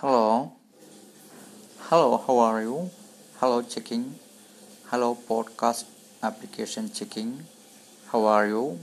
Hello. Hello, how are you? Hello, checking. Hello, podcast application checking. How are you?